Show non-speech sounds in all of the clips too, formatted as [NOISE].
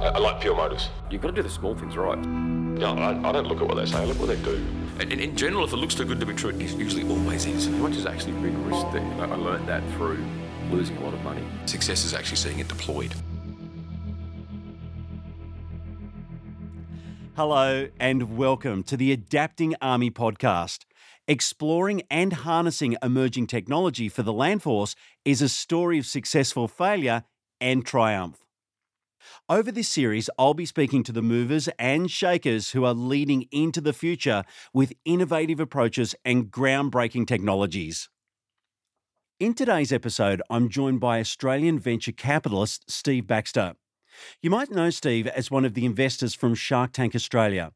I, I like pure motives. You've got to do the small things right. No, I, I don't look at what they say, I look what they do. In, in general, if it looks too good to be true, it usually always is. How much is actually a big risk there? You know, I learned that through losing a lot of money. Success is actually seeing it deployed. Hello, and welcome to the Adapting Army podcast. Exploring and harnessing emerging technology for the land force is a story of successful failure and triumph. Over this series, I'll be speaking to the movers and shakers who are leading into the future with innovative approaches and groundbreaking technologies. In today's episode, I'm joined by Australian venture capitalist Steve Baxter. You might know Steve as one of the investors from Shark Tank Australia.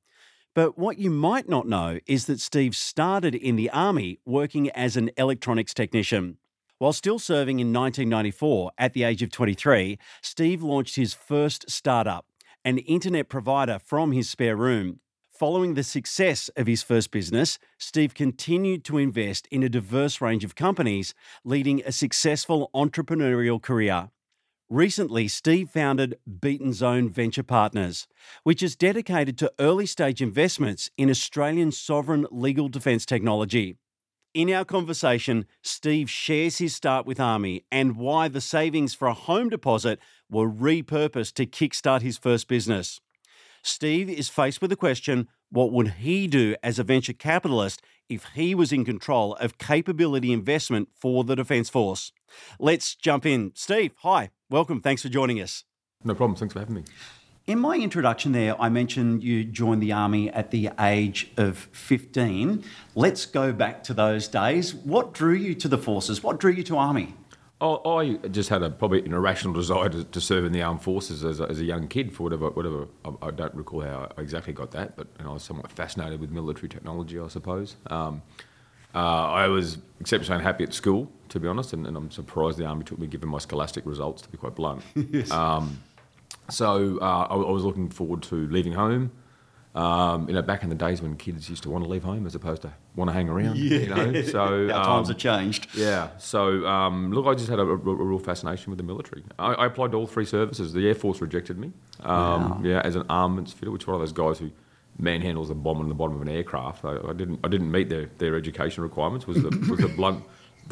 But what you might not know is that Steve started in the Army working as an electronics technician. While still serving in 1994 at the age of 23, Steve launched his first startup, an internet provider from his spare room. Following the success of his first business, Steve continued to invest in a diverse range of companies, leading a successful entrepreneurial career. Recently, Steve founded Beaten Zone Venture Partners, which is dedicated to early stage investments in Australian sovereign legal defence technology. In our conversation, Steve shares his start with Army and why the savings for a home deposit were repurposed to kickstart his first business. Steve is faced with the question what would he do as a venture capitalist if he was in control of capability investment for the Defence Force? Let's jump in. Steve, hi, welcome. Thanks for joining us. No problem. Thanks for having me. In my introduction there, I mentioned you joined the Army at the age of 15. Let's go back to those days. What drew you to the forces? What drew you to Army? Oh, I just had a probably an irrational desire to, to serve in the armed forces as a, as a young kid for whatever whatever I, I, don't recall how I exactly got that, but I was somewhat fascinated with military technology, I suppose. Um, uh, I was exceptionally unhappy at school, to be honest, and, and, I'm surprised the army took me given my scholastic results, to be quite blunt. [LAUGHS] yes. um, so uh, I, I, was looking forward to leaving home. Um, you know, back in the days when kids used to want to leave home as opposed to want to hang around. Yeah. You know, so [LAUGHS] our times have changed. Yeah. So um, look, I just had a, a, a, real fascination with the military. I, I, applied to all three services. The Air Force rejected me. Um, wow. Yeah, as an armaments fitter, which is one of those guys who manhandles a bomb in the bottom of an aircraft. I, I, didn't. I didn't meet their, their education requirements. Was the was the blunt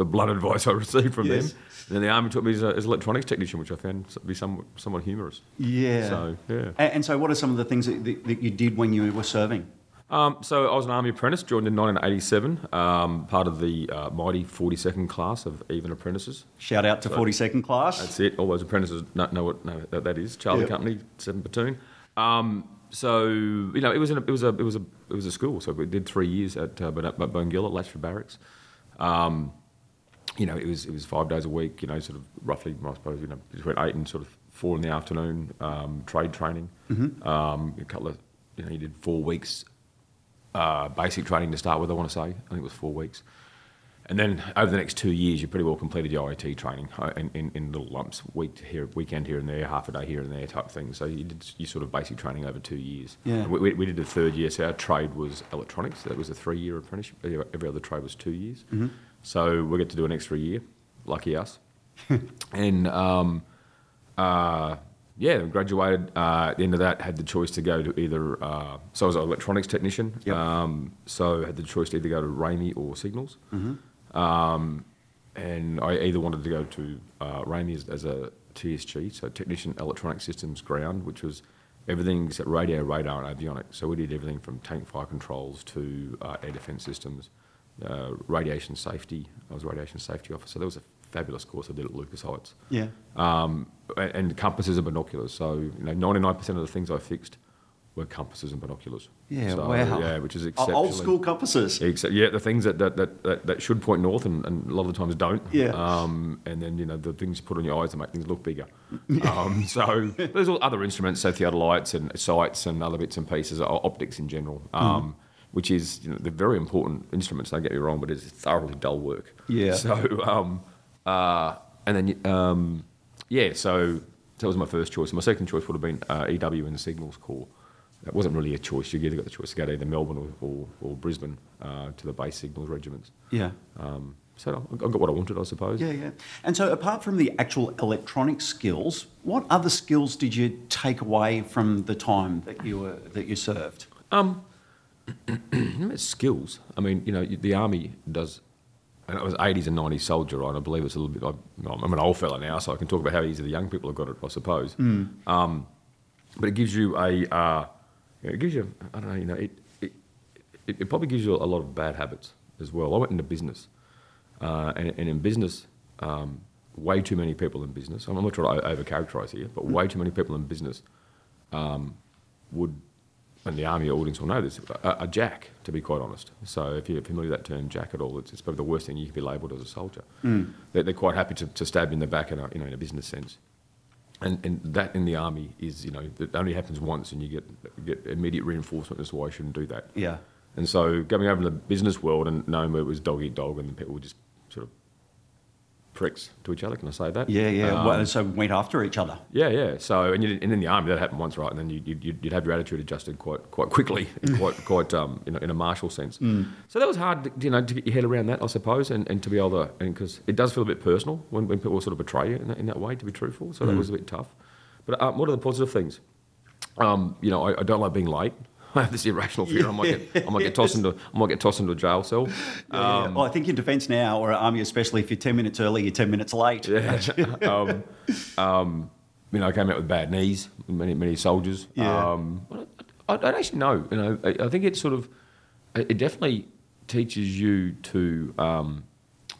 the blunt advice I received from yes. them. And then the army took me as, an electronics technician, which I found to be somewhat, somewhat humorous. Yeah. So, yeah. And, and, so, what are some of the things that, that you did when you were serving? Um, so, I was an army apprentice, joined in 1987, um, part of the uh, mighty 42nd class of even apprentices. Shout out to so 42nd class. That's it. All those apprentices know, know what know that is. Charlie yep. Company, 7 Platoon. Um, so you know, it was, an, it was a it was a it was a school. So we did three years at uh, at Latchford Barracks. Um, you know, it was it was five days a week. You know, sort of roughly, I suppose, you know, between eight and sort of four in the afternoon. Um, trade training. Mm-hmm. Um, a couple of, you know, you did four weeks uh, basic training to start with. I want to say, I think it was four weeks. And then over the next two years, you pretty well completed your IT training uh, in, in, in, little lumps, week here, weekend here and there, half a day here and there type thing. So you did you sort of basic training over two years. Yeah. We, we, did the third year. So our trade was electronics. That was a three-year apprenticeship. Every other trade was two years. Mm-hmm. So we get to do an extra year. Lucky us. [LAUGHS] and um, uh, yeah, graduated. Uh, at the end of that, had the choice to go to either. Uh, so I was an electronics technician. Yep. Um, so I had the choice to either go to RAEME or Signals. Mm-hmm. Um, and I either wanted to go to uh, RAEME as, as, a TSG, so Technician Electronic Systems Ground, which was everything except radio, radar, and avionics. So we did everything from tank fire controls to uh, air defence systems uh, radiation safety. I was a radiation safety officer. That was a fabulous course I did at Lucas Heights. Yeah. Um, and, and, compasses and binoculars. So you know, 99% of the things I fixed were compasses and binoculars. Yeah, so, wow. Yeah, which is exceptional. Old school compasses. Except, yeah, the things that, that, that, that, should point north and, and, a lot of the times don't. Yeah. Um, and then, you know, the things you put on your eyes to make things look bigger. [LAUGHS] um, so there's all other instruments, so theodolites and sights and other bits and pieces, optics in general. Um, mm which is you know, they're very important instruments. Don't get me wrong, but it's thoroughly dull work. Yeah. So um, uh, and then um, yeah, so that was my first choice. My second choice would have been uh, EW in the Signals Corps. That wasn't really a choice. You either got the choice to go to either Melbourne or, or, or Brisbane uh, to the base signals regiments. Yeah. Um, so I got what I wanted, I suppose. Yeah, yeah. And so, apart from the actual electronic skills, what other skills did you take away from the time that you were that you served? Um, [CLEARS THROAT] it's skills. I mean, you know, the army does. And it was 80s and 90s soldier, right? I believe it's a little bit. I, I'm an old fella now, so I can talk about how easy the young people have got it, I suppose. Um, but it gives you a. Uh, it gives you. I don't know. You know, it, it it it probably gives you a lot of bad habits as well. I went into business, uh, and, and in business, um, way too many people in business. I'm not trying to over characterise here, but way too many people in business um, would and the army audience will know this, a, a jack, to be quite honest. So if you're familiar with that term jack at all, it's, it's probably the worst thing you can be labelled as a soldier. Mm. They're, they're quite happy to, to stab you in the back in a, you know, in a business sense. And, and that in the army is, you know, it only happens once and you get, get immediate reinforcement as to why you shouldn't do that. Yeah. And so going over to the business world and knowing where it was dog eat dog and the people would just sort of pricks to each other, can I say that? Yeah, yeah. Um, well, so went after each other. yeah, yeah. So, and, you, and in the army, that happened once, right? And then you, you'd, you'd have your attitude adjusted quite quite quickly, [LAUGHS] quite quite um, you know, in a martial sense. So that was hard, to, you know, to get your head around that, I suppose, and, and to be able to, and because it does feel a bit personal when, when people sort of betray you in that, in that way, to be truthful. So that was a bit tough. But um, what are the positive things? Um, you know, I, I don't like being late. [LAUGHS] I have this irrational fear I might get, I might get [LAUGHS] tossed into, I might get tossed into a jail cell. Yeah. well, I think in defence now, or army especially, if you're 10 minutes early, you're 10 minutes late. Yeah. [LAUGHS] um, um, you know, I came out with bad knees, many many soldiers. Yeah. Um, I, I don't actually know. You know, I, I think it sort of, it definitely teaches you to, um,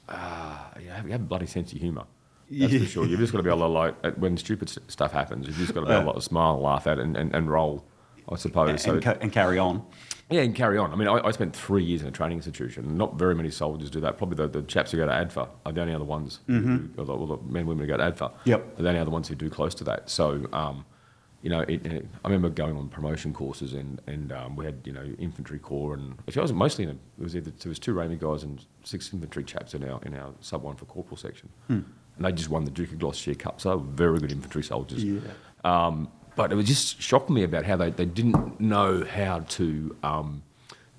uh, you have, you have a bloody sense of humour. That's Yeah. for sure. You've just got to be able to like uh, when stupid stuff happens. You've just got to be able to smile, laugh at, it and, and, and roll. I suppose. and, so ca- and carry on. yeah, and carry on. I mean, I, I spent three years in a training institution. Not very many soldiers do that. Probably the, the chaps who go to ADFA are the only other ones. Who, or the, well, the men and women who go to ADFA Yep. are the only other ones who do close to that. So, um, you know, it, it, I remember going on promotion courses and, and um, we had, you know, infantry corps and actually I was mostly in a, it was either, there was two RAEME guys and six infantry chaps in our, in our sub one for corporal section. And they just won the Duke of Gloucestershire Cup. So very good infantry soldiers. Yeah. Um, but it was just shocking me about how they, they didn't know how to um,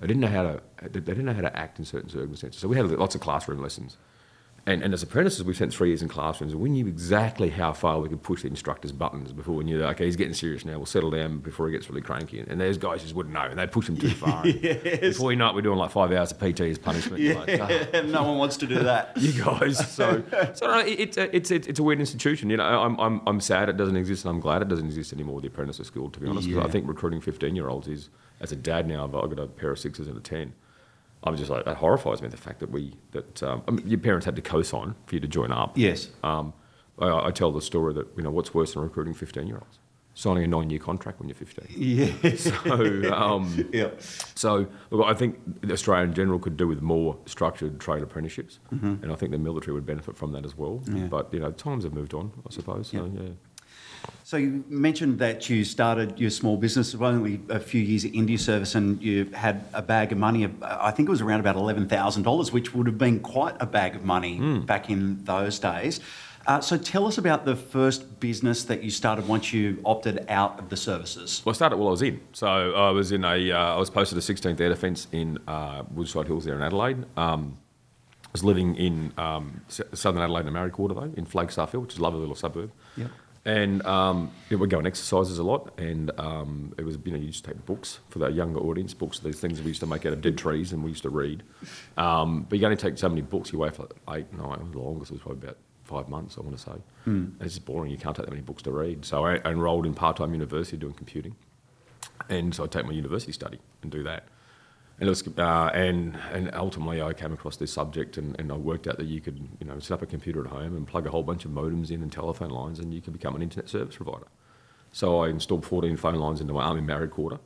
they didn't know how to they didn't know how to act in certain circumstances. So we had lots of classroom lessons, and, and as apprentices we spent three years in classrooms, and we knew exactly how far we could push the instructor's buttons before we knew that okay he's getting serious now. We'll settle down before he gets really cranky, and, and those guys just wouldn't know, and they'd push him too far. [LAUGHS] and Before you know it, we're doing like five hours of PT as punishment. You're like, "Ah." [LAUGHS] no one wants to do that. [LAUGHS] you guys. So, so no, it, it's a, it's a, it's a weird institution. You know, I'm, I'm I'm sad it doesn't exist, and I'm glad it doesn't exist anymore. The apprentice school, to be honest, 'cause Yeah. I think recruiting 15 year olds is as a dad now. I've I've got a pair of sixes and a ten. I'm just like that horrifies me the fact that we that um, I mean, your parents had to co-sign for you to join up. Yes. Um, I, I tell the story that you know what's worse than recruiting 15 year olds? Signing a nine year contract when you're 15. Yeah. [LAUGHS] So. Um, [LAUGHS] yeah. so, look, I think Australia in general could do with more structured trade apprenticeships, Mm-hmm. and I think the military would benefit from that as well. Yeah. But you know, times have moved on, I suppose. So, Yeah. yeah. So you mentioned that you started your small business only a few years into your service, and you had a bag of money. Of, I think it was around about eleven thousand dollars, which would have been quite a bag of money Hmm. back in those days. Uh, so tell us about the first business that you started once you opted out of the services. Well, I started while I was in. So I was in a, uh, I was posted to 16th Air Defence in uh, Woodside Hills there in Adelaide. Um, I was living in um, southern Adelaide in the Quarter though, in Flagstaff Hill, which is a lovely little suburb. Yep. And um, yeah, we'd go on exercises a lot, and um, it was you know you just take books for the younger audience, books these things we used to make out of dead trees, and we used to read. Um, but you only take so many books, you wait for eight, nine, the longest it was probably about five months, I want to say. And it's just boring. You can't take that many books to read. So I, I enrolled in part-time university doing computing, and so I'd take my university study and do that. And, it was, uh, and and ultimately, I came across this subject, and, and I worked out that you could, you know, set up a computer at home and plug a whole bunch of modems in and telephone lines, and you could become an internet service provider. So I installed 14 phone lines into my army married quarter.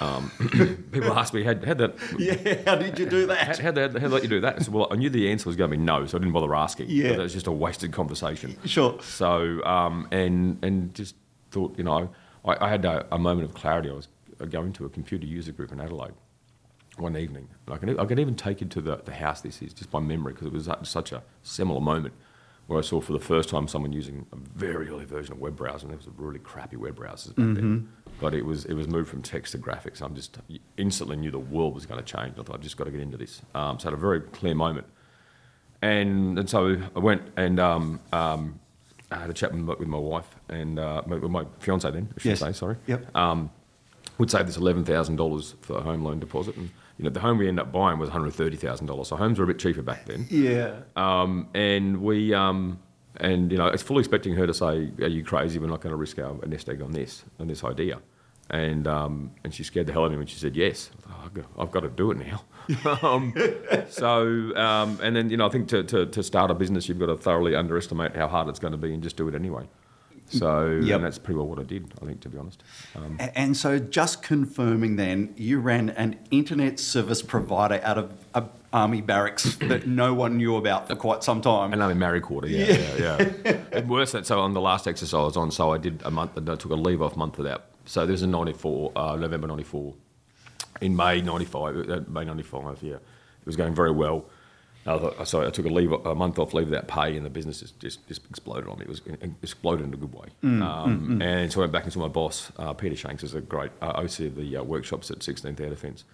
Um, [COUGHS] people ask me, how had that? [LAUGHS] Yeah, how did you do that? how, they, how they let you do that? I said, well, I knew the answer was going to be no, so I didn't bother asking. Yeah. It was just a wasted conversation. Sure. So, um, and and just thought, you know, I, I had a, a moment of clarity. I was going to a computer user group in Adelaide one evening. And I can, I can even take you to the, the house this is, just by memory, because it was such- a similar moment where I saw for the first time someone using a very early version of web browser, and there was a really crappy web browsers back then. But it was it was moved from text to graphics. I'm just instantly knew the world was going to change. I thought I've just got to get into this. Um, so I had a very clear moment. and and so I went and um, um, I had a chat with my, with my wife and uh, my, with my fiance then, I should Yes. say. Sorry. Yep. Um, we'd save this eleven thousand dollars for a home loan deposit, and you know the home we ended up buying was one hundred thirty thousand dollars. So homes were a bit cheaper back then. Yeah. Um, and we, um, and you know, I was fully expecting her to say, "Are you crazy? We're not going to risk our nest egg on this, on this idea." And um, and she scared the hell out of me when she said yes. I thought, "Oh, I've got- I've got to do it now. [LAUGHS] um, so um, and then you know, I think to, to, to start a business, you've got to thoroughly underestimate how hard it's going to be and just do it anyway. So Yep. and that's pretty well what I did. I think, to be honest. Um, And so, just confirming then, you ran an internet service provider out of a army barracks [COUGHS] that no one knew about for quite some time. And I'm in Mary Quarter, yeah, yeah, yeah. [LAUGHS] and worse than so on the last exercise I was on, so I did a month, and I took a leave off month of that. So this was in '94, uh, November '94. In May '95, uh, May '95, yeah, it was going very well. I thought, so I took a leave, a month off leave without pay, and the business just, just, just exploded on me. It was it exploded in a good way. um, And so I went back into my boss, uh, Peter Shanks, is a great uh, OC of the uh, workshops at 16th Air Defence.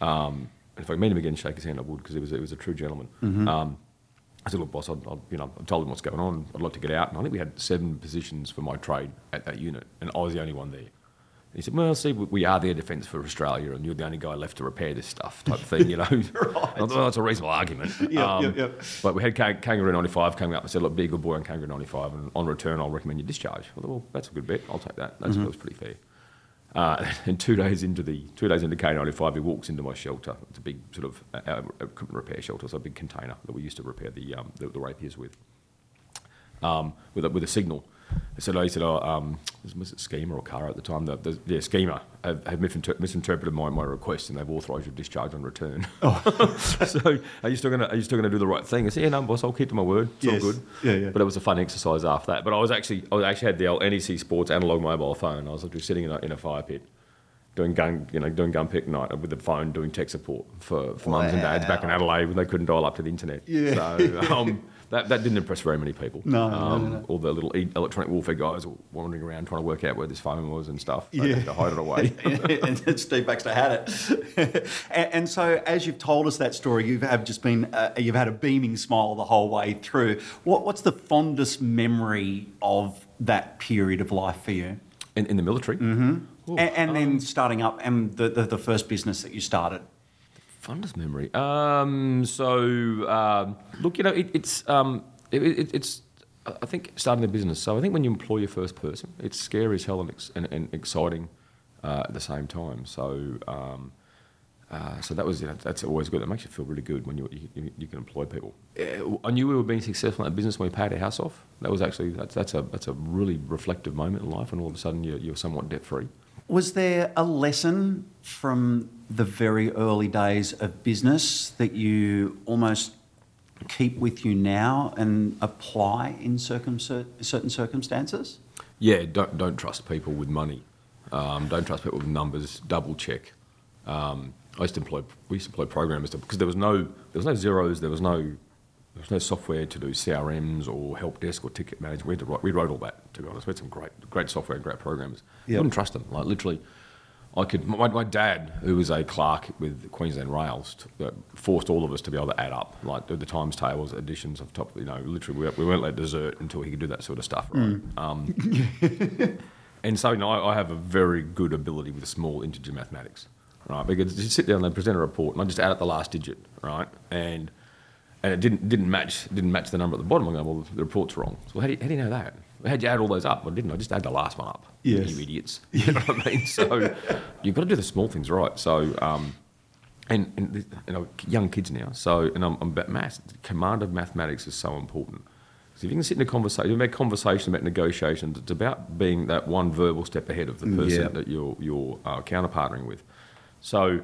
Um, and if I meet him again, shake his hand, I would, because he was, he was a true gentleman. Um, I said, look, boss, I'd, I'd, you know, I told him what's going on. I'd like to get out. And I think we had seven positions for my trade at that unit, and I was the only one there. He said, well, see, we are their defence for Australia, and you're the only guy left to repair this stuff, type of thing, you know. [LAUGHS] Thought, well, that's a reasonable argument. Um, Yep, yep, yep. But we had Kang- Kangaroo 95 coming up and said, look, be a good boy on Kangaroo 95, and on return, I'll recommend you discharge. I thought, well, that's a good bet. I'll take that. That's, That was pretty fair. Uh, [LAUGHS] and two days into the two days into K95, he walks into my shelter. It's a big sort of uh, uh, equipment repair shelter, so a big container that we used to repair the um, the, the rapiers with, um, with a, with a signal. Said, he said, oh, um, was it Schema or Cara at the time? The, the, yeah, Schema have, have misinter- misinterpreted my, my request and they've authorised your discharge on return. [LAUGHS] so are you still gonna are you still gonna do the right thing? I said, yeah, no, boss, I'll keep to my word. It's Yes. all good. Yeah, yeah. But it was a fun exercise after that. But I was actually I actually had the old NEC Sports analog mobile phone. I was literally sitting in a, in a fire pit. Doing gun, you know, doing gun pick night with the phone, doing tech support for, for mums and dads back in Adelaide when they couldn't dial up to the internet. Yeah. So [LAUGHS] um, that, that didn't impress very many people. No, no, um, no, no. All the little electronic warfare guys were wandering around trying to work out where this phone was and stuff. They Yeah. had to hide it away. [LAUGHS] and Steve Baxter had it. [LAUGHS] and, and so, as you've told us that story, you have just been uh, you've had a beaming smile the whole way through. What, what's the fondest memory of that period of life for you? in, in the military. and, and then starting up and the, the, the first business that you started. Fondest memory. Um, so um, look, you know, it, it's um, it, it, it's. I think starting a business. So I think when you employ your first person, it's scary as hell and, ex- and, and exciting uh, at the same time. So. Um, uh, so that was you know, that's always good. It makes you feel really good when you you, you can employ people. Uh, I knew we were being successful in that business when we paid our house off. That was actually that's, that's a that's a really reflective moment in life, and all of a sudden you're, you're somewhat debt free. Was there a lesson from the very early days of business that you almost keep with you now and apply in certain circumstances? Yeah, don't don't trust people with money. Um, don't trust people with numbers. Double check. Um, I used to employ we used to employ programmers because there was no there was no zeros. There was no there was no software to do CRMs or help desk or ticket management. We, had to write, we wrote all that. To be honest, we had some great great software and great programmers. Yep. Wouldn't trust them. Like literally, I could. My, my dad, who was a clerk with Queensland Rails, t- uh, forced all of us to be able to add up, like the times tables, additions of top. You know, literally, we, we weren't let dessert until he could do that sort of stuff. Right. Um, [LAUGHS] and so, you know, I, I have a very good ability with small integer mathematics, right? Because you sit down and they present a report, and I just add up the last digit, right? And and it didn't didn't match didn't match the number at the bottom. I'm going, well, the report's wrong. So how do you, how do you know that? How'd you add all those up? Well, didn't. I just add the last one up. Yes. You idiots. [LAUGHS] You know what I mean? So you've got to do the small things right. So um, and, and know, young kids now. So and I'm, I'm about maths. Command of mathematics is so important. So if you can sit in a conversation, you make conversation about negotiations. It's about being that one verbal step ahead of the person Yeah. that you're you're uh, counterpartnering with. So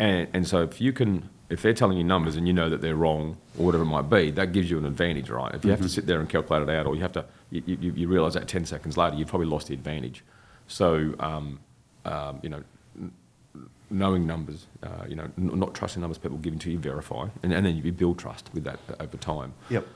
and and so if you can, if they're telling you numbers and you know that they're wrong or whatever it might be, that gives you an advantage, right? If you have to sit there and calculate it out, or you have to, you, you, you realise that ten seconds later, you've probably lost the advantage. So um, um, you know, knowing numbers, uh, you know, n- not trusting numbers people give to you, verify, and, and then you build trust with that over time. Yep.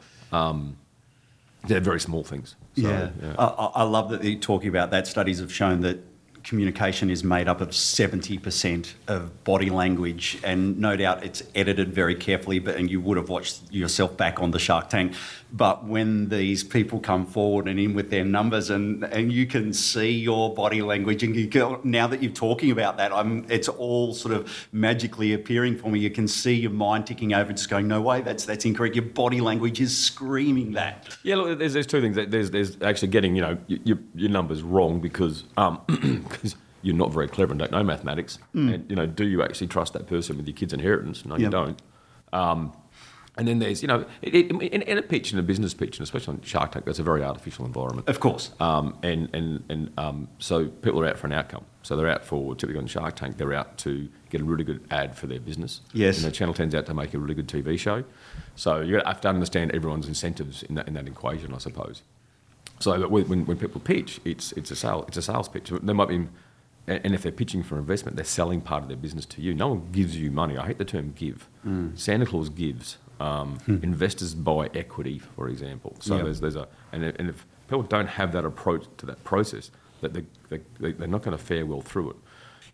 They're very small things. So, yeah. I, I I love that you're talking about that. Studies have shown that communication is made up of 70% of body language, and no doubt it's edited very carefully, but and you would have watched yourself back on the Shark Tank. But when these people come forward and in with their numbers, and, and you can see your body language, and you go, now that you're talking about that, I'm, it's all sort of magically appearing for me. You can see your mind ticking over, just going, no way, that's that's incorrect. Your body language is screaming that. Yeah, look, there's, there's two things. There's, there's actually getting, you know, your, your numbers wrong because um, [CLEARS THROAT] cause you're not very clever and don't know mathematics. And, you know, do you actually trust that person with your kid's inheritance? No, you don't. Um, and then there's, you know, it, it, in, in a pitch, in a business pitch, and especially on Shark Tank, that's a very artificial environment. Of course. Um, and and, and um, so people are out for an outcome. So they're out for, typically on Shark Tank, they're out to get a really good ad for their business. Yes. And the Channel 10's out to make a really good TV show. So you have to understand everyone's incentives in that, in that equation, I suppose. So when, when people pitch, it's, it's, a sale, it's a sales pitch. They might be, and if they're pitching for investment, they're selling part of their business to you. No one gives you money. I hate the term give. Santa Claus gives. Um, Investors buy equity, for example. So Yeah. there's, there's a, and, and if people don't have that approach to that process, that they, they, they, they're not going to fare well through it.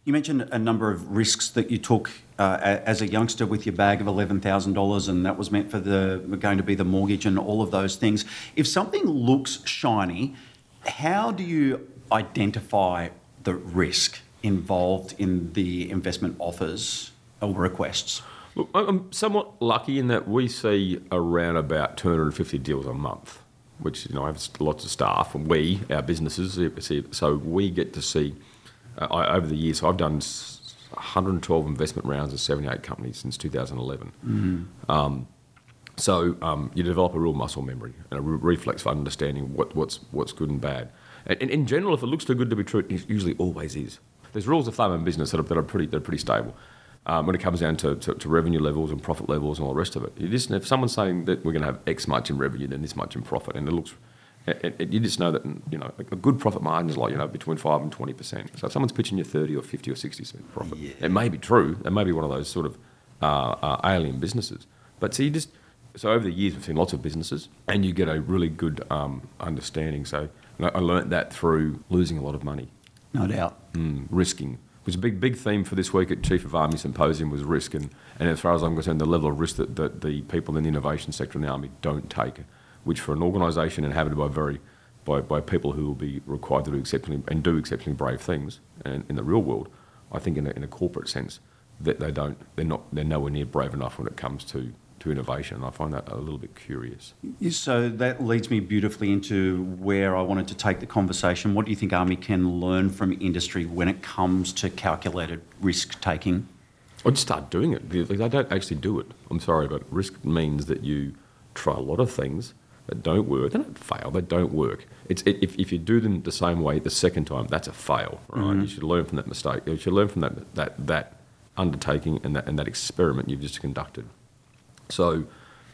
You mentioned a number of risks that you took uh, as a youngster with your bag of eleven thousand dollars, and that was meant for the going to be the mortgage and all of those things. If something looks shiny, how do you identify the risk involved in the investment offers or requests? Look, I'm somewhat lucky in that we see around about 250 deals a month, which you know I have lots of staff, and we, our businesses, so we get to see uh, I, over the years. So I've done 112 investment rounds of 78 companies since 2011. Um, so um, you develop a real muscle memory and a re- reflex for understanding what, what's what's good and bad. And, and in general, if it looks too good to be true, it usually always is. There's rules of thumb in business that are, that are pretty that are pretty stable. Um, when it comes down to, to, to revenue levels and profit levels and all the rest of it, you just, if someone's saying that we're going to have X much in revenue, then this much in profit, and it looks, it, it, you just know that you know a good profit margin is like you know between five and twenty percent. So if someone's pitching you thirty or fifty or sixty percent profit, it may be true. It may be one of those sort of uh, uh, alien businesses. But so you just so over the years we've seen lots of businesses, and you get a really good um, understanding. So I, learnt that through losing a lot of money, No doubt. mm, risking. It was a big big theme for this week at Chief of Army Symposium was risk, and, and as far as I'm concerned, the level of risk that, that the people in the innovation sector in the army don't take, which for an organisation inhabited by very by, by people who will be required to do exceptionally and do exceptionally brave things, and in the real world, I think in a, in a corporate sense, that they don't they're not they're nowhere near brave enough when it comes to to innovation. And I find that a little bit curious. So that leads me beautifully into where I wanted to take the conversation. What do you think Army can learn from industry when it comes to calculated risk taking? I'd start doing it. They don't actually do it. I'm sorry, but risk means that you try a lot of things that don't work. They don't fail. They don't work. It's it, if, if you do them the same way the second time, that's a fail. Right? Mm-hmm. You should learn from that mistake. You should learn from that that that undertaking and that and that experiment you've just conducted. So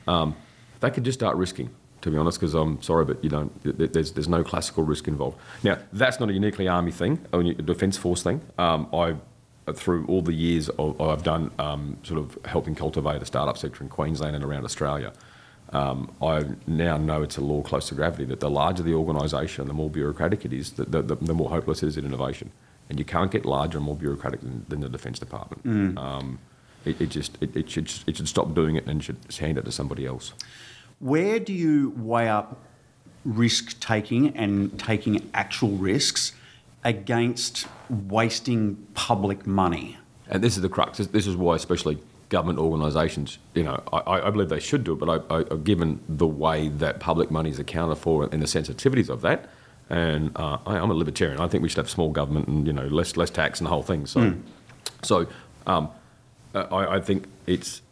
um, they could just start risking. To be honest, because I'm sorry, but you don't. th- th- There's there's no classical risk involved. Now that's not a uniquely army thing, or a defence force thing. Um, I through all the years of, I've done um, sort of helping cultivate a startup sector in Queensland and around Australia. Um, I now know it's a law close to gravity that the larger the organisation, the more bureaucratic it is, the, the, the, more hopeless it is in innovation. And you can't get larger and more bureaucratic than, than the Defence Department. Um, it, it just it, it should it should stop doing it and should hand it to somebody else. Where do you weigh up risk taking and taking actual risks against wasting public money? And this is the crux. This, is why, especially government organisations, you know, I, I believe they should do it, but I, I, given the way that public money is accounted for and the sensitivities of that, and uh, I, I'm a libertarian. I think we should have small government and you know less less tax and the whole thing. So, so um, uh, I, I think it's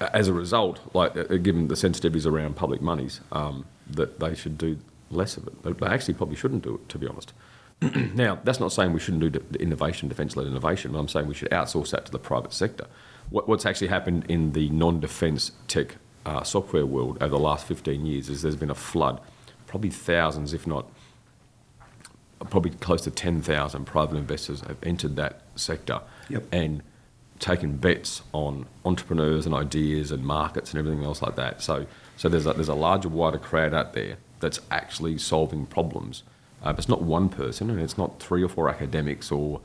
as a result, like uh, given the sensitivities around public monies, um, that they should do less of it. They, they actually probably shouldn't do it, to be honest. [CLEARS THROAT] now, that's not saying we shouldn't do de- innovation, defence-led innovation, but I'm saying we should outsource that to the private sector. What, what's actually happened in the non-defence tech uh, software world over the last 15 years is there's been a flood, probably thousands, if not probably close to 10,000 private investors have entered that sector Yep. and taken bets on entrepreneurs and ideas and markets and everything else like that. So, so there's a, there's a larger, wider crowd out there that's actually solving problems Uh, it's not one person, and it's not three or four academics or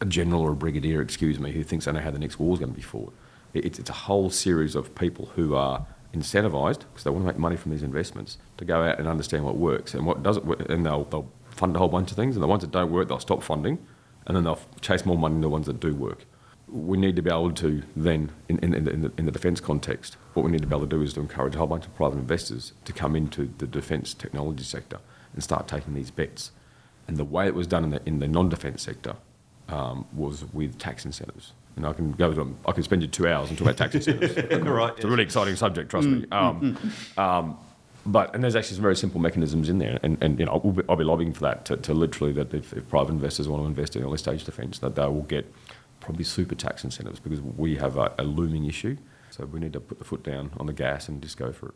a general or a brigadier, excuse me, who thinks they know how the next war is going to be fought. It, it's, it's a whole series of people who are incentivised because they want to make money from these investments to go out and understand what works and what doesn't work, and they'll, they'll fund a whole bunch of things, and the ones that don't work, they'll stop funding, and then they'll chase more money than the ones that do work. We need to be able to then, in, in, in, the, in the defence context, what we need to be able to do is to encourage a whole bunch of private investors to come into the defence technology sector and start taking these bets. And the way it was done in the, in the non-defence sector um, was with tax incentives. And I can go to, I can spend you two hours and talk about tax incentives. [LAUGHS] right, It's a really exciting subject, trust me. Um, um, but and there's actually some very simple mechanisms in there, and, and you know I'll be, I'll be lobbying for that to, to literally that if, if private investors want to invest in early stage defence, that they will get probably super tax incentives because we have a, a looming issue. So we need to put the foot down on the gas and just go for it.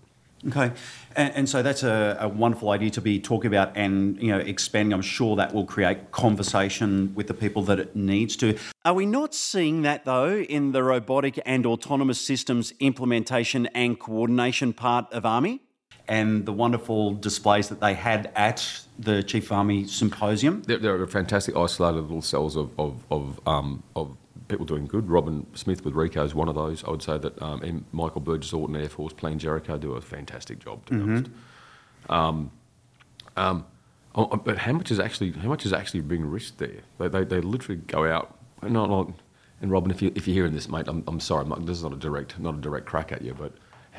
Okay, and, and so that's a, a wonderful idea to be talking about and you know expanding. I'm sure that will create conversation with the people that it needs to. Are we not seeing that though in the robotic and autonomous systems implementation and coordination part of Army? And the wonderful displays that they had at the Chief Army Symposium. There, there are fantastic isolated little cells of, of, of, um, of people doing good. Robin Smith with Rico is one of those. I would say that um, Michael Burgess Orton Air Force Plan Jericho do a fantastic job, to be honest. Um, um, oh, oh, but how much is actually how much is actually being risked there? They, they, they literally go out. Not, not, and Robin, if you if you're hearing this, mate, I'm, I'm sorry. I'm not, this is not a direct not a direct crack at you, but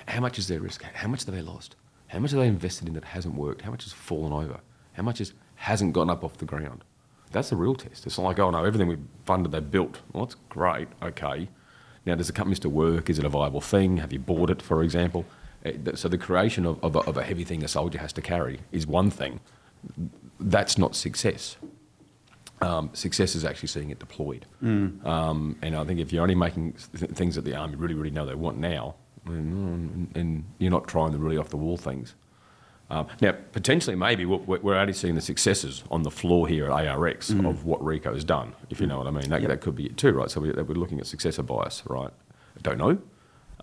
how much is their risk? How much have they lost? How much have they invested in that hasn't worked? How much has fallen over? How much is, hasn't gone up off the ground? That's the real test. It's not like, oh no, everything we've funded, they built. Well, that's great, okay. Now, does the company still work? Is it a viable thing? Have you bought it, for example? Eh, So the creation of, of, a, of a heavy thing a soldier has to carry is one thing. That's not success. Um, success is actually seeing it deployed. Um, and I think if you're only making th- things that the army really, really know they want now, and, and you're not trying the really off the wall things. Um, now, potentially, maybe we're we're only seeing the successes on the floor here at ARX of what Rico has done, if you know what I mean. That, Yep. that could be it too, right? So we, we're looking at successor bias, right? I don't know.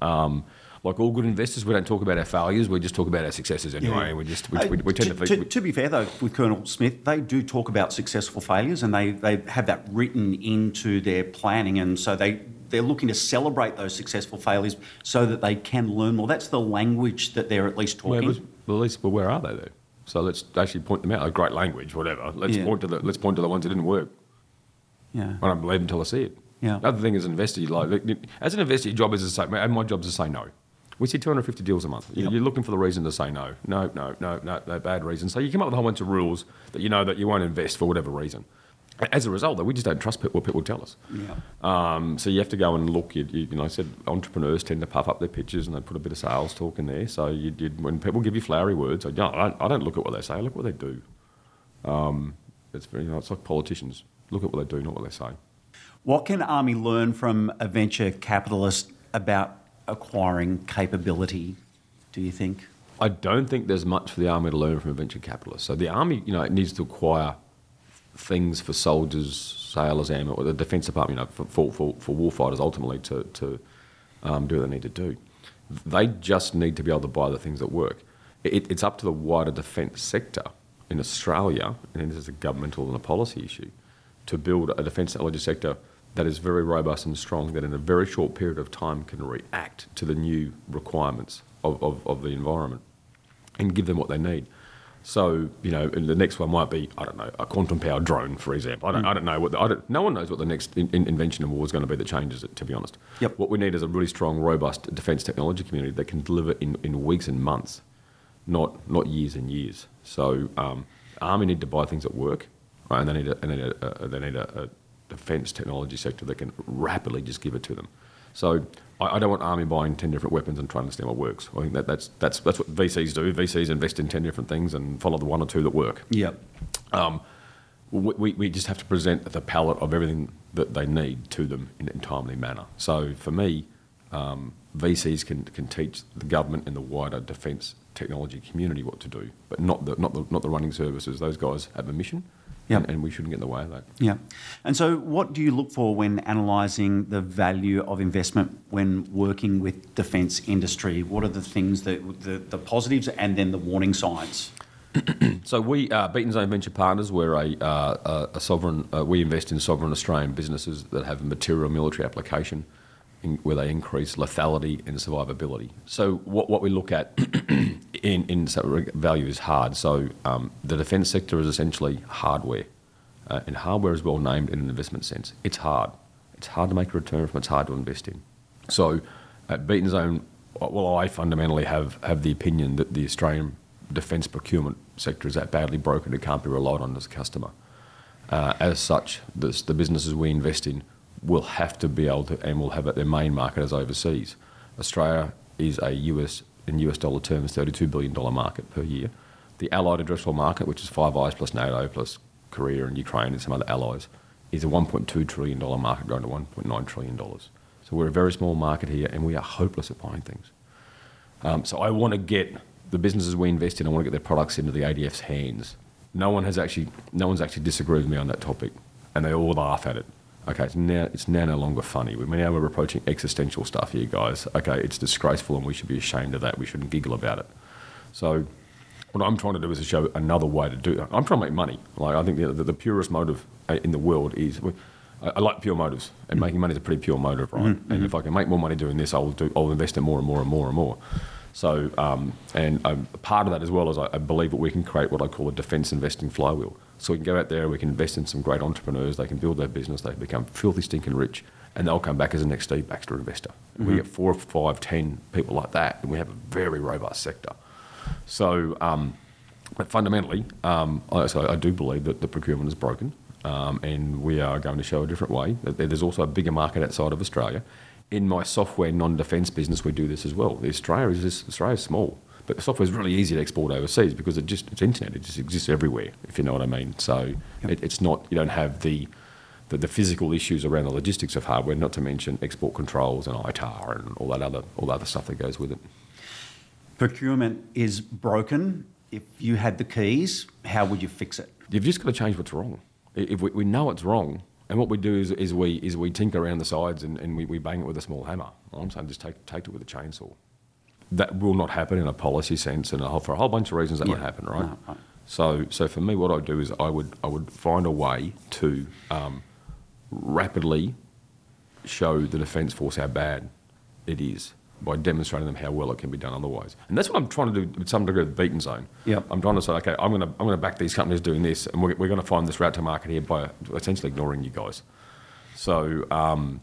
Um, like all good investors, we don't talk about our failures. We just talk about our successes anyway. And we just we, Uh, we, we tend to, to, to be fair, though, with Colonel Smith, they do talk about successful failures and they, they have that written into their planning. And so they, they're looking to celebrate those successful failures so that they can learn more. That's the language that they're at least talking. well, at least, but where are they though? So let's actually point them out. A great language, whatever. Let's Yeah. point to the let's point to the ones that didn't work. yeah. I don't believe until I see it. Yeah. The other thing as an investor, like as an investor, your job is to say, and my job is to say no. We see 250 deals a month. Yep. You're looking for the reason to say no. No, no, no, no, no, bad reason. So you come up with a whole bunch of rules that you know that you won't invest for whatever reason. As a result, though, we just don't trust what people tell us. Yeah. Um, so you have to go and look. You, you, you know, I said entrepreneurs tend to puff up their pitches and they put a bit of sales talk in there. So you did when people give you flowery words, I don't, I don't- I don't look at what they say. I look at what they do. Um, it's very, you know, it's like politicians. Look at what they do, not what they say. What can Army learn from a venture capitalist about acquiring capability, do you think? I don't think there's much for the army to learn from a venture capitalist. So the army, you know, it needs to acquire things for soldiers, sailors, ammo, or the defence department, you know, for for, for, for warfighters ultimately to to um, do what they need to do. They just need to be able to buy the things that work. It, it's up to the wider defence sector in Australia, and this is a governmental and a policy issue, to build a defence technology sector that is very robust and strong, that in a very short period of time can react to the new requirements of, of, of the environment and give them what they need. So, you know, and the next one might be, I don't know, a quantum powered drone, for example. I don't, I don't know what, the, I don't, no one knows what the next in, in- invention in war is going to be that changes it, to be honest. Yep. What we need is a really strong, robust defence technology community that can deliver in, in weeks and months, not, not years and years. So, um, Army need to buy things that work, right? And they need a, and they need a, a, they need a, a defence technology sector that can rapidly just give it to them. So I, I don't want Army buying 10 different weapons and trying to understand what works. I think that, that's, that's, that's what VCs do. VCs invest in 10 different things and follow the one or two that work. Yep. Um, we, we- we just have to present the palette of everything that they need to them in a timely manner. So for me, um, VCs can, can teach the government and the wider defence technology community what to do, but not the, not the, not the running services. Those guys have a mission, Yep. and, and we shouldn't get in the way of that. Yeah. And so, what do you look for when analysing the value of investment when working with defence industry? What are the things that the, the positives and then the warning signs? [CLEARS THROAT] So we, uh, Beaten Zone Venture Partners, we're a, uh, a, a sovereign. Uh, we invest in sovereign Australian businesses that have a material military application, in, where they increase lethality and survivability. So what, what we look at [CLEARS THROAT] in in value is hard. So um, the defence sector is essentially hardware, uh, and hardware is well named in an investment sense. It's hard. It's hard to make a return from. It's hard to invest in. So at Beaten Zone, well, I fundamentally have have the opinion that the Australian defence procurement sector is that badly broken it can't be relied on as a customer. Uh, as such, this, the businesses we invest in will have to be able to, and will have their main market as overseas. Australia is a US, in US dollar terms, $32 billion market per year. The allied addressable market, which is Five Eyes plus NATO plus Korea and Ukraine and some other allies, is a $1.2 trillion market going to $1.9 trillion. So we're a very small market here and we are hopeless at buying things. Um, so I want to get the businesses we invest in, I want to get their products into the ADF's hands. No one has actually, no one's actually disagreed with me on that topic, and they all laugh at it. Okay, it's now it's now no longer funny. We now we're approaching existential stuff here, guys. Okay, it's disgraceful, and we should be ashamed of that. We shouldn't giggle about it. So, what I'm trying to do is to show another way to do that. I'm trying to make money. Like I think the, the, the purest motive uh, in the world is. I, I like pure motives, and making money is a pretty pure motive, right? And if I can make more money doing this, I'll do. I'll invest in more and more and more and more. So, um, and um, part of that as well is I, I believe that we can create what I call a defence investing flywheel. So we can go out there, we can invest in some great entrepreneurs, they can build their business, they become filthy stinking rich, and they'll come back as a next Steve Baxter investor. And We get four, five, ten people like that, and we have a very robust sector. So, um, but fundamentally, um, I, so I do believe that the procurement is broken, um, and we are going to show a different way. There's also a bigger market outside of Australia. In my software non-defence business, we do this as well. Australia is just, Australia's small, but the software is really easy to export overseas because it just it's internet. It just exists everywhere, if you know what I mean. So it, it's not you don't have the, the the physical issues around the logistics of hardware, not to mention export controls and ITAR and all that other all that other stuff that goes with it. Procurement is broken. If you had the keys, how would you fix it? You've just got to change what's wrong. If we, we know it's wrong, and what we do is, is we is we tinker around the sides and, and we, we bang it with a small hammer. I'm saying just take take it with a chainsaw. That will not happen in a policy sense, and a whole, for a whole bunch of reasons that won't happen, right? No, right. So so for me, what I do is I would I would find a way to um, rapidly show the defence force how bad it is by demonstrating them how well it can be done otherwise. And that's what I'm trying to do with some degree of the beaten zone. Yep. I'm trying to say, okay, I'm going to I'm going to back these companies doing this, and we're, we're going to find this route to market here by essentially ignoring you guys. So um,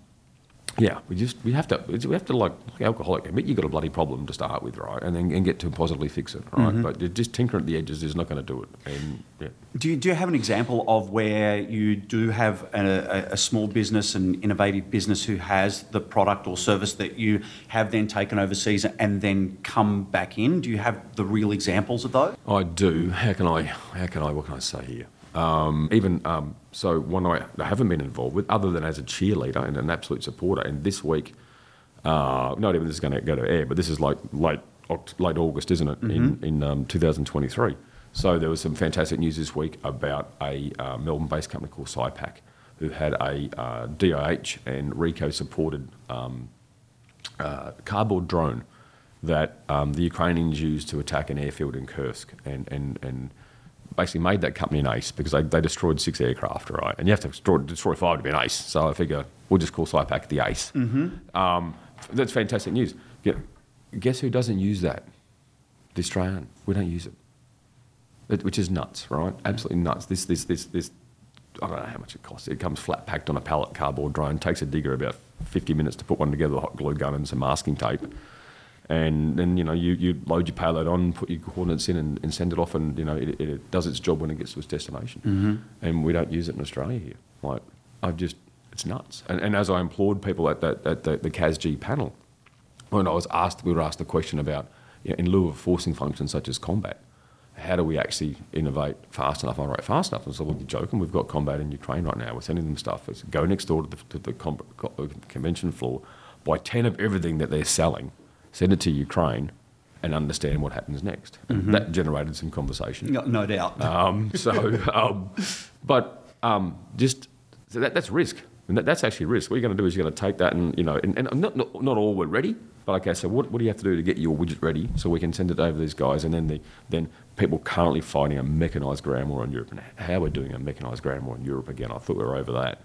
yeah, we just we have to we have to like, like alcoholic admit you got a bloody problem to start with, right, and then and get to positively fix it, right? Mm-hmm. But just tinkering at the edges is not going to do it. And yeah. Do you, do you have an example of where you do have a, a, a small business, an innovative business who has the product or service that you have then taken overseas and then come back in? Do you have the real examples of those? I do. How can I? How can I? What can I say here? Um, even um, so, one I I haven't been involved with, other than as a cheerleader and an absolute supporter. And this week, uh, not even this is going to go to air, but this is like late late August, isn't it? In in um, 2023. So there was some fantastic news this week about a uh, Melbourne-based company called SYPAQ, who had a uh, DIH and Rico supported um, uh, cardboard drone that um, the Ukrainians used to attack an airfield in Kursk and, and, and basically made that company an ace because they, they destroyed six aircraft, right? And you have to destroy, destroy five to be an ace. So I figure we'll just call SYPAQ the ace. Um, that's fantastic news. Guess who doesn't use that? The Australian. We don't use it. It- which is nuts, right? Absolutely nuts. This, this, this, this. I don't know how much it costs. It comes flat packed on a pallet cardboard drone. Takes a digger about 50 minutes to put one together a hot glue gun and some masking tape. And then you know you, you load your payload on, put your coordinates in, and, and send it off, and you know it, it, does its job when it gets to its destination. Mm-hmm. And we don't use it in Australia here. Like I've just, it's nuts. And, and as I implored people at that at the, the CASG panel, when I was asked, we were asked the question about, you know, in lieu of forcing functions such as combat, how do we actually innovate fast enough and write fast enough? And so, well, you're joking. We've got combat in Ukraine right now. We're sending them stuff. It's go next door to the, to the convention floor, buy 10 of everything that they're selling, send it to Ukraine, and understand what happens next. And that generated some conversation. No, no doubt. Um, so, [LAUGHS] um, but um, just so that, that's risk. And that, that's actually risk. What you're going to do is you're going to take that and, you know, and, and not, not, not all we're ready, but okay, so what, what do you have to do to get your widget ready so we can send it over to these guys? And then the, then people currently fighting a mechanised ground war in Europe and how we're doing a mechanised ground war in Europe again. I thought we were over that.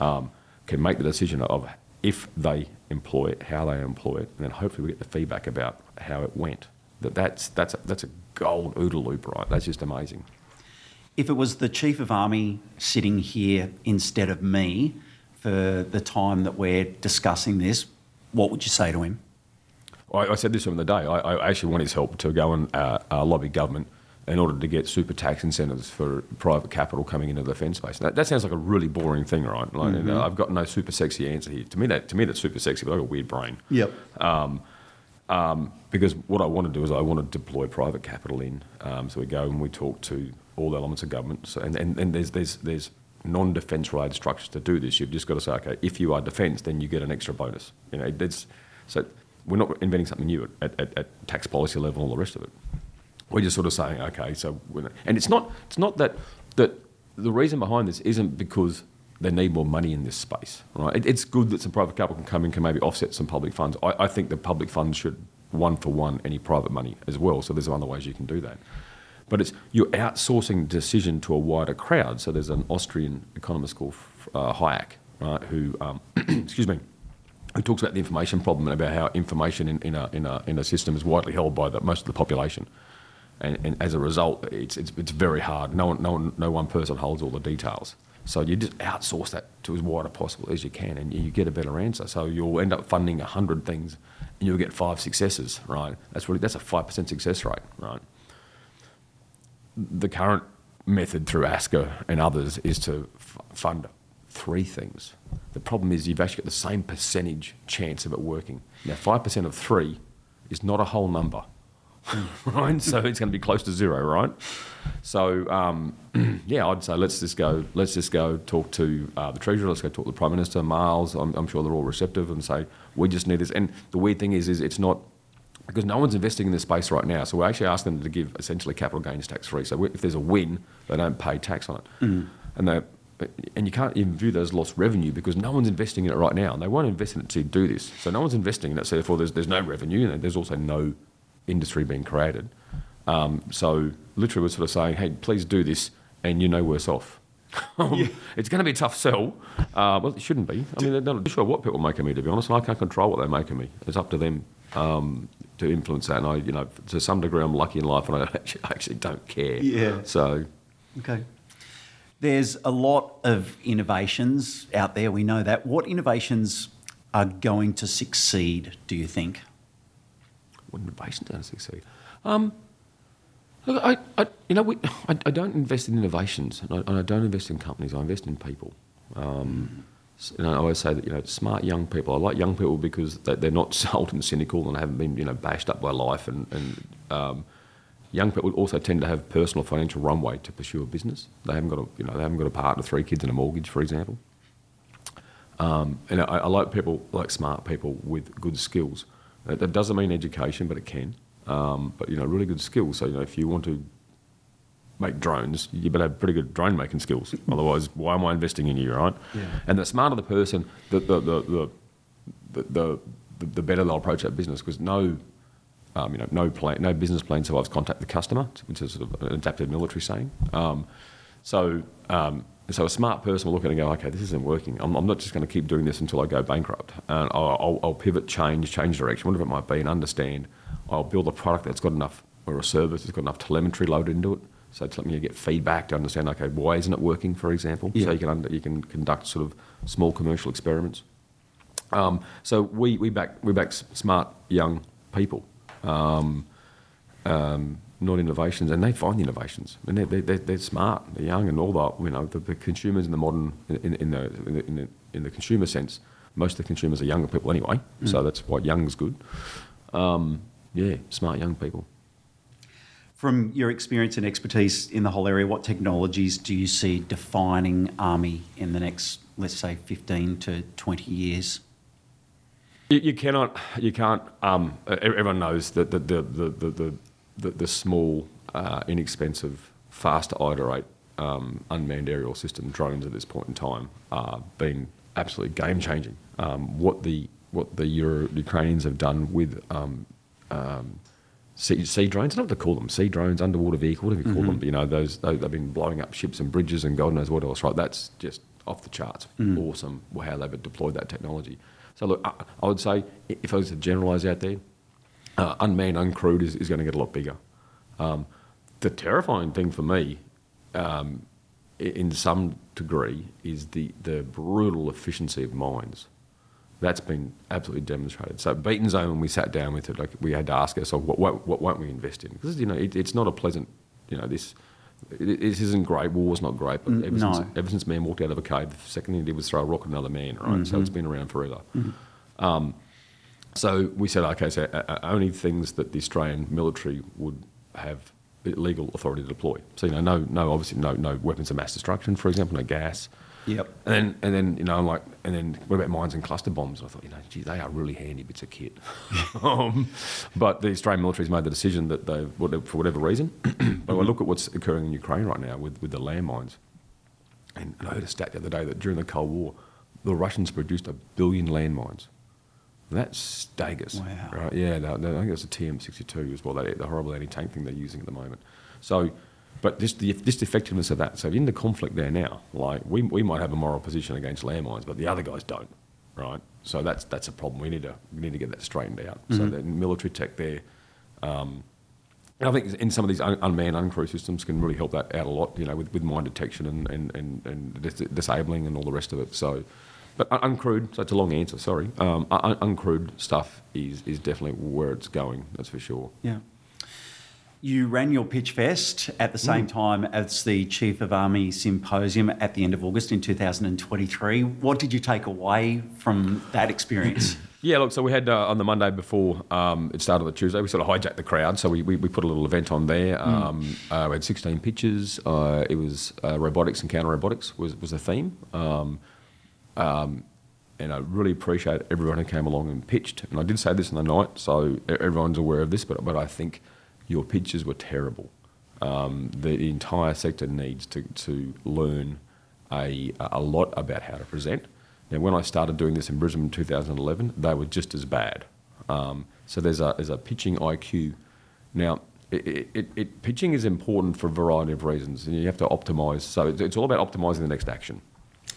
Um, can make the decision of if they employ it, how they employ it, and then hopefully we get the feedback about how it went. That that's that's a, that's a gold OODA loop, right? That's just amazing. If it was the chief of army sitting here instead of me for the time that we're discussing this, what would you say to him? I, I said this to him the day. I, I, actually want his help to go and uh, uh, lobby government in order to get super tax incentives for private capital coming into the defence space. That, that, sounds like a really boring thing, right? Like, mm-hmm. I've got no super sexy answer here. To me, that to me that's super sexy, but I've got a weird brain. Yep. Um, um, because what I want to do is I want to deploy private capital in. Um, so we go and we talk to all elements of government. So, and, and, and there's, there's, there's non-defence related structures to do this. You've just got to say, okay, if you are defence, then you get an extra bonus. You know, it's, so we're not inventing something new at, at, at tax policy level and all the rest of it. We're just sort of saying, okay, so and it's not it's not that that the reason behind this isn't because they need more money in this space, right? It, it's good that some private capital can come in, can maybe offset some public funds. I, I think the public funds should one for one any private money as well. So there's other ways you can do that. But it's you're outsourcing decision to a wider crowd. So there's an Austrian economist called uh, Hayek, right, who um, [CLEARS THROAT] excuse me, who talks about the information problem and about how information in, in, a, in, a, in a system is widely held by the, most of the population. And, and, as a result, it's, it's, it's very hard. No one, no, one, no one person holds all the details. So you just outsource that to as wide as possible as you can, and you get a better answer. So you'll end up funding hundred things, and you'll get five successes. Right? That's really that's a five percent success rate. Right? The current method through ASCA and others is to f- fund three things. The problem is you've actually got the same percentage chance of it working. Now, 5% of three is not a whole number, [LAUGHS] right? So it's going to be close to zero, right? So, um, [CLEARS THROAT] yeah, I'd say let's just go. Let's just go talk to uh, the treasurer. Let's go talk to the prime minister, Miles. I'm, I'm, sure they're all receptive and say we just need this. And the weird thing is, is it's not because no one's investing in this space right now. So we're actually asking them to give essentially capital gains tax free. So if there's a win, they don't pay tax on it, mm. and they and you can't even view as lost revenue because no one's investing in it right now, and they won't invest in it to do this. So no one's investing in it, so therefore there's, there's no revenue, and there's also no industry being created. Um, so literally, we're sort of saying, hey, please do this, and you're no worse off. [LAUGHS] Um, yeah. It's going to be a tough sell. Uh, well, it shouldn't be. I mean, they're not sure what people make of me, to be honest. And I can't control what they make of me. It's up to them um, to influence that. And I, you know, to some degree, I'm lucky in life, and I [LAUGHS] actually, I actually don't care. Yeah. So. Okay. There's a lot of innovations out there, we know that. What innovations are going to succeed, do you think? What going to succeed? Um, I, I, you know, we, [LAUGHS] I, I, don't invest in innovations, and I, and I, don't invest in companies. I invest in people. Um, know, I always say that you know, smart young people. I like young people because they, are not [LAUGHS] sold and cynical and haven't been you know bashed up by life and, and um, young people also tend to have personal financial runway to pursue a business. They haven't got a, you know, they haven't got a partner, three kids, and a mortgage, for example. Um, and I, I, like people, like smart people with good skills. That, doesn't mean education, but it can. Um, but you know, really good skills. So you know, if you want to make drones, you better have pretty good drone making skills. [LAUGHS] Otherwise, why am I investing in you, right? Yeah. And the smarter the person, the the the the, the, the, the better they'll approach that business because no um, you know, no plan, no business plan survives contact the customer, which is sort of an adapted military saying. Um, so, um, so a smart person will look at it and go, okay, this isn't working. I'm, I'm not just going to keep doing this until I go bankrupt. And I'll, I'll, I'll, pivot, change, change direction, whatever it might be, and understand. I'll build a product that's got enough, or a service that's got enough telemetry loaded into it. So it's something you get feedback to understand, okay, why isn't it working, for example? Yeah. So you can, under, you can conduct sort of small commercial experiments. Um, so we, we, back, we back smart young people um, um, not innovations, and they find innovations, and they're, they're, they're smart, they're young, and all that. You know, the, the consumers in the modern, in, in, the, in, the, in the consumer sense, most of the consumers are younger people anyway, mm. so that's why young is good. Um, yeah, smart young people. From your experience and expertise in the whole area, what technologies do you see defining Army in the next, let's say, 15 to 20 years? You, you cannot, you can't. Um, everyone knows that the the the the, the, the small, uh, inexpensive, fast to iterate um, unmanned aerial system drones at this point in time are been absolutely game changing. Um, what the what the Euro, Ukrainians have done with um, um, sea, sea drones, I don't know what to call them, sea drones, underwater vehicle, whatever you call them. You know, those, they've been blowing up ships and bridges and God knows what else. Right, that's just off the charts. Awesome how they've deployed that technology. So look, I, I would say if I was to generalise out there, uh, unmanned, uncrewed is, is going to get a lot bigger. Um, the terrifying thing for me, um, in some degree, is the, the brutal efficiency of mines. That's been absolutely demonstrated. So Beaten Zone, when we sat down with it, like we had to ask ourselves, what, what, what won't we invest in? Because you know, it, it's not a pleasant, you know, this. It, this isn't great. War's not great. But ever, no. since, ever since man walked out of a cave, the second thing he did was throw a rock at another man. Right. So it's been around forever. Um, so we said, okay, so uh, uh, only things that the Australian military would have legal authority to deploy. So you know, no, no, obviously, no, no weapons of mass destruction, for example, no gas. Yep. And then, and then, you know, I'm like, and then what about mines and cluster bombs? I thought, you know, gee, they are really handy bits of kit. [LAUGHS] um, but the Australian military's made the decision that they, for whatever reason. [CLEARS THROAT] but I look at what's occurring in Ukraine right now with, with the landmines. And, and I heard a stat the other day that during the Cold War, the Russians produced a billion landmines. That's staggers. Wow. Right? Yeah, they- they- I think it's a TM62 as well, that, the horrible anti-tank thing they're using at the moment. So, but this, the, this the effectiveness of that. So in the conflict there now, like we, we might have a moral position against landmines, but the other guys don't, right? So that's that's a problem. We need to we need to get that straightened out. So the military tech there. Um, and I think in some of these un- unmanned, uncrewed systems can really help that out a lot, you know, with, with mine detection and, and, and, and dis- disabling and all the rest of it. So, but un- uncrewed, so it's a long answer, sorry. Um, un- uncrewed stuff is, is definitely where it's going, that's for sure. Yeah. You ran your pitch fest at the same time as the Chief of Army Symposium at the end of August in 2023. What did you take away from that experience? [COUGHS] Yeah, look, so we had uh, on the Monday before um, it started on the Tuesday, we sort of hijacked the crowd. So we, we, we put a little event on there. Um, uh, we had 16 pitches. Uh, it was uh, robotics and counter robotics was, was the theme. Um, um, and I really appreciate everyone who came along and pitched. And I did say this in the night, so everyone's aware of this, but, but I think your pitches were terrible. Um, the entire sector needs to, to learn a, a lot about how to present. Now, when I started doing this in Brisbane in 2011, they were just as bad. Um, so there's a, there's a pitching IQ. Now, it, it, it, pitching is important for a variety of reasons, and you have to optimise. So it's, it's all about optimising the next action.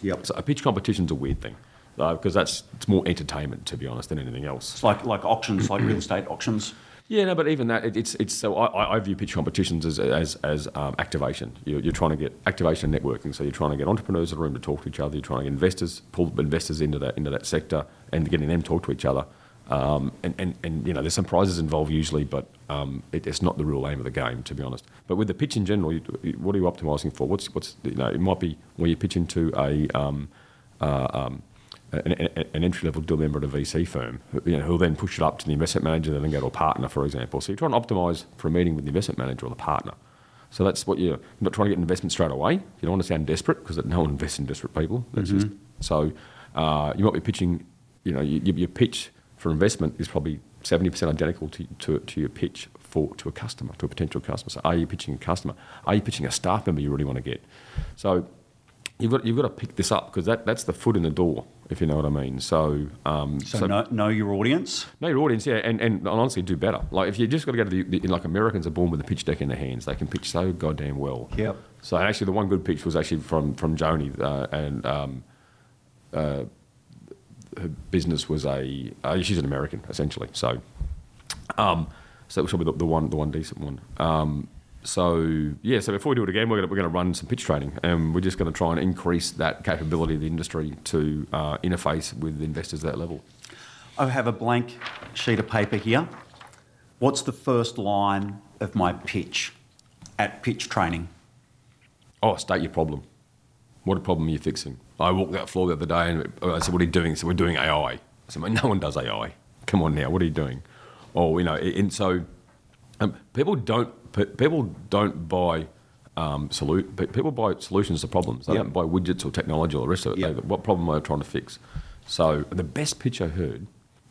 Yep. So a pitch competition's a weird thing, because that's it's more entertainment, to be honest, than anything else. It's like like auctions, like real estate auctions. Yeah, no, but even that, it, it's it's so I- I, I view pitch competitions as as, as um, activation. You're, you're trying to get activation and networking. So you're trying to get entrepreneurs in a room to talk to each other. You're trying to get investors, pull investors into that into that sector, and getting them talk to each other. Um, and, and, and you know, there's some prizes involved usually, but um, it, it's not the real aim of the game, to be honest. But with the pitch in general, you, you- what are you optimising for? What's what's you know, it might be where you pitch into a um, uh, um, an, an- entry level deal member at a VC firm, who- you know, who'll then push it up to the investment manager, then go to a partner, for example. So you're trying to optimise for a meeting with the investment manager or the partner. So that's what you're, you're not trying to get an investment straight away. You don't want to sound desperate because no one invests in desperate people. That's just so uh, you might be pitching. You know, you, your pitch for investment is probably seventy percent identical to, to to your pitch for to a customer, to a potential customer. So are you pitching a customer? Are you pitching a staff member you really want to get? So you've got you've got to pick this up because that, that's the foot in the door, if you know what I mean. So um, So, know, know your audience. know your audience, yeah, and, and honestly, do better. Like if you just got to go to the, the like Americans are born with a pitch deck in their hands, they can pitch so goddamn well. Yep. So actually, the one good pitch was actually from from Joni, uh, and um, uh, her business was a uh, she's an American essentially. So, um, so that was probably the, the one the one decent one. Um, so yeah, so before we do it again, we're gonna, we're going to run some pitch training, and we're just going to try and increase that capability of the industry to uh, interface with investors at that level. I have a blank sheet of paper here. What's the first line of my pitch at pitch training? Oh, state your problem. What problem are you fixing? I walked that floor the other day and I said, What are you doing? So we're doing AI. I said, "Mate, No one does AI. Come on now, what are you doing? Oh, you know, and so um, people don't people don't buy um, solu- people buy solutions to problems. They Yep. don't buy widgets or technology or the rest of it. Yep. They- what problem are they trying to fix? So the best pitch I heard,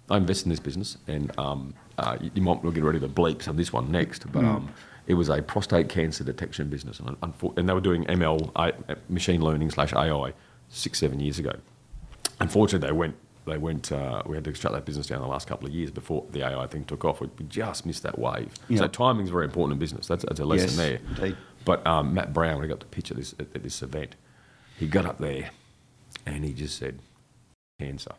I invest in this business, and um, uh, you, you might get ready to bleep some of this one next, but um, It was a prostate cancer detection business, and, and they were doing ML, uh, machine learning slash AI, six seven years ago. Unfortunately, they went. They went. Uh, we had to shut that business down the last couple of years before the AI thing took off. We just missed that wave. Yeah. So timing's very important in business. That's, that's a lesson Yes, there. indeed. But um, Matt Brown, when he got the pitch at this at, at this event, he got up there, and he just said, "Cancer,"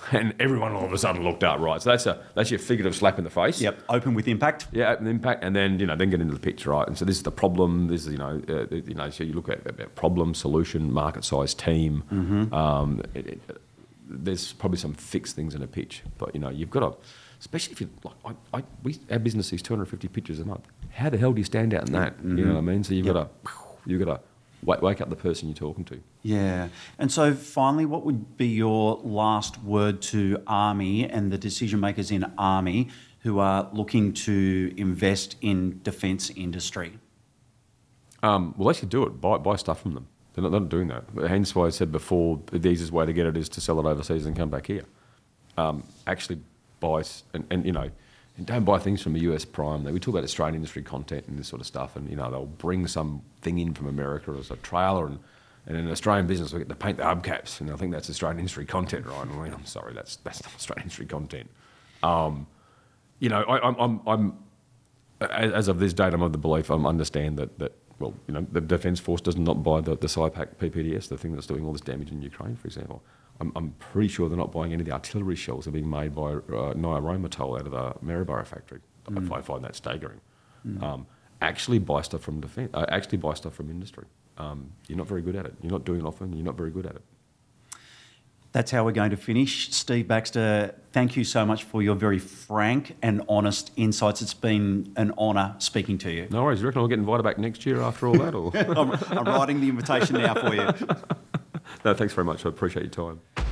[LAUGHS] and everyone all of a sudden looked up. Right. So that's a that's your figurative slap in the face. Yep, open with impact. Yeah, an impact, and then you know, then get into the pitch, right? And so this is the problem. This is you know, uh, you know, so you look at, at problem, solution, market size, team. Hmm. Um, it, it, there's probably some fixed things in a pitch, but you know, you've got to, especially if you like, I, I, we our business sees 250 pitches a month. How the hell do you stand out in that? You know what I mean? So you've Yep. got to, you've got to wake, wake up the person you're talking to. Yeah. And so finally, what would be your last word to Army and the decision makers in Army who are looking to invest in defence industry? Um, well, they should do it. Buy, buy stuff from them. They're not, they're not doing that. Hence why I said before, the easiest way to get it is to sell it overseas and come back here. Um, actually buy, and, and you know, don't buy things from the US prime. We talk about Australian industry content and this sort of stuff, and you know, they'll bring some thing in from America as a trailer, and, and in an Australian business, we get to paint the hubcaps, and I think that's Australian industry content, right? I'm sorry, that's, that's not Australian industry content. Um, you know, I, I'm, I'm, I'm as of this date, I'm of the belief I understand that, that well, you know, the Defence Force does not buy the, the SYPAQ PPDS, the thing that's doing all this damage in Ukraine, for example. I'm, I'm pretty sure they're not buying any of the artillery shells that are being made by uh, NIOA Rheinmetall out of the Maryborough factory. I- I find that staggering. Um, actually buy stuff from defence. Uh, actually buy stuff from industry. Um, you're not very good at it. You're not doing it often. You're not very good at it. That's how we're going to finish. Steve Baxter, thank you so much for your very frank and honest insights. It's been an honour speaking to you. No worries. You reckon I'll get invited back next year after all that? Or? [LAUGHS] I'm, I'm writing the invitation now for you. [LAUGHS] no, thanks very much. I appreciate your time.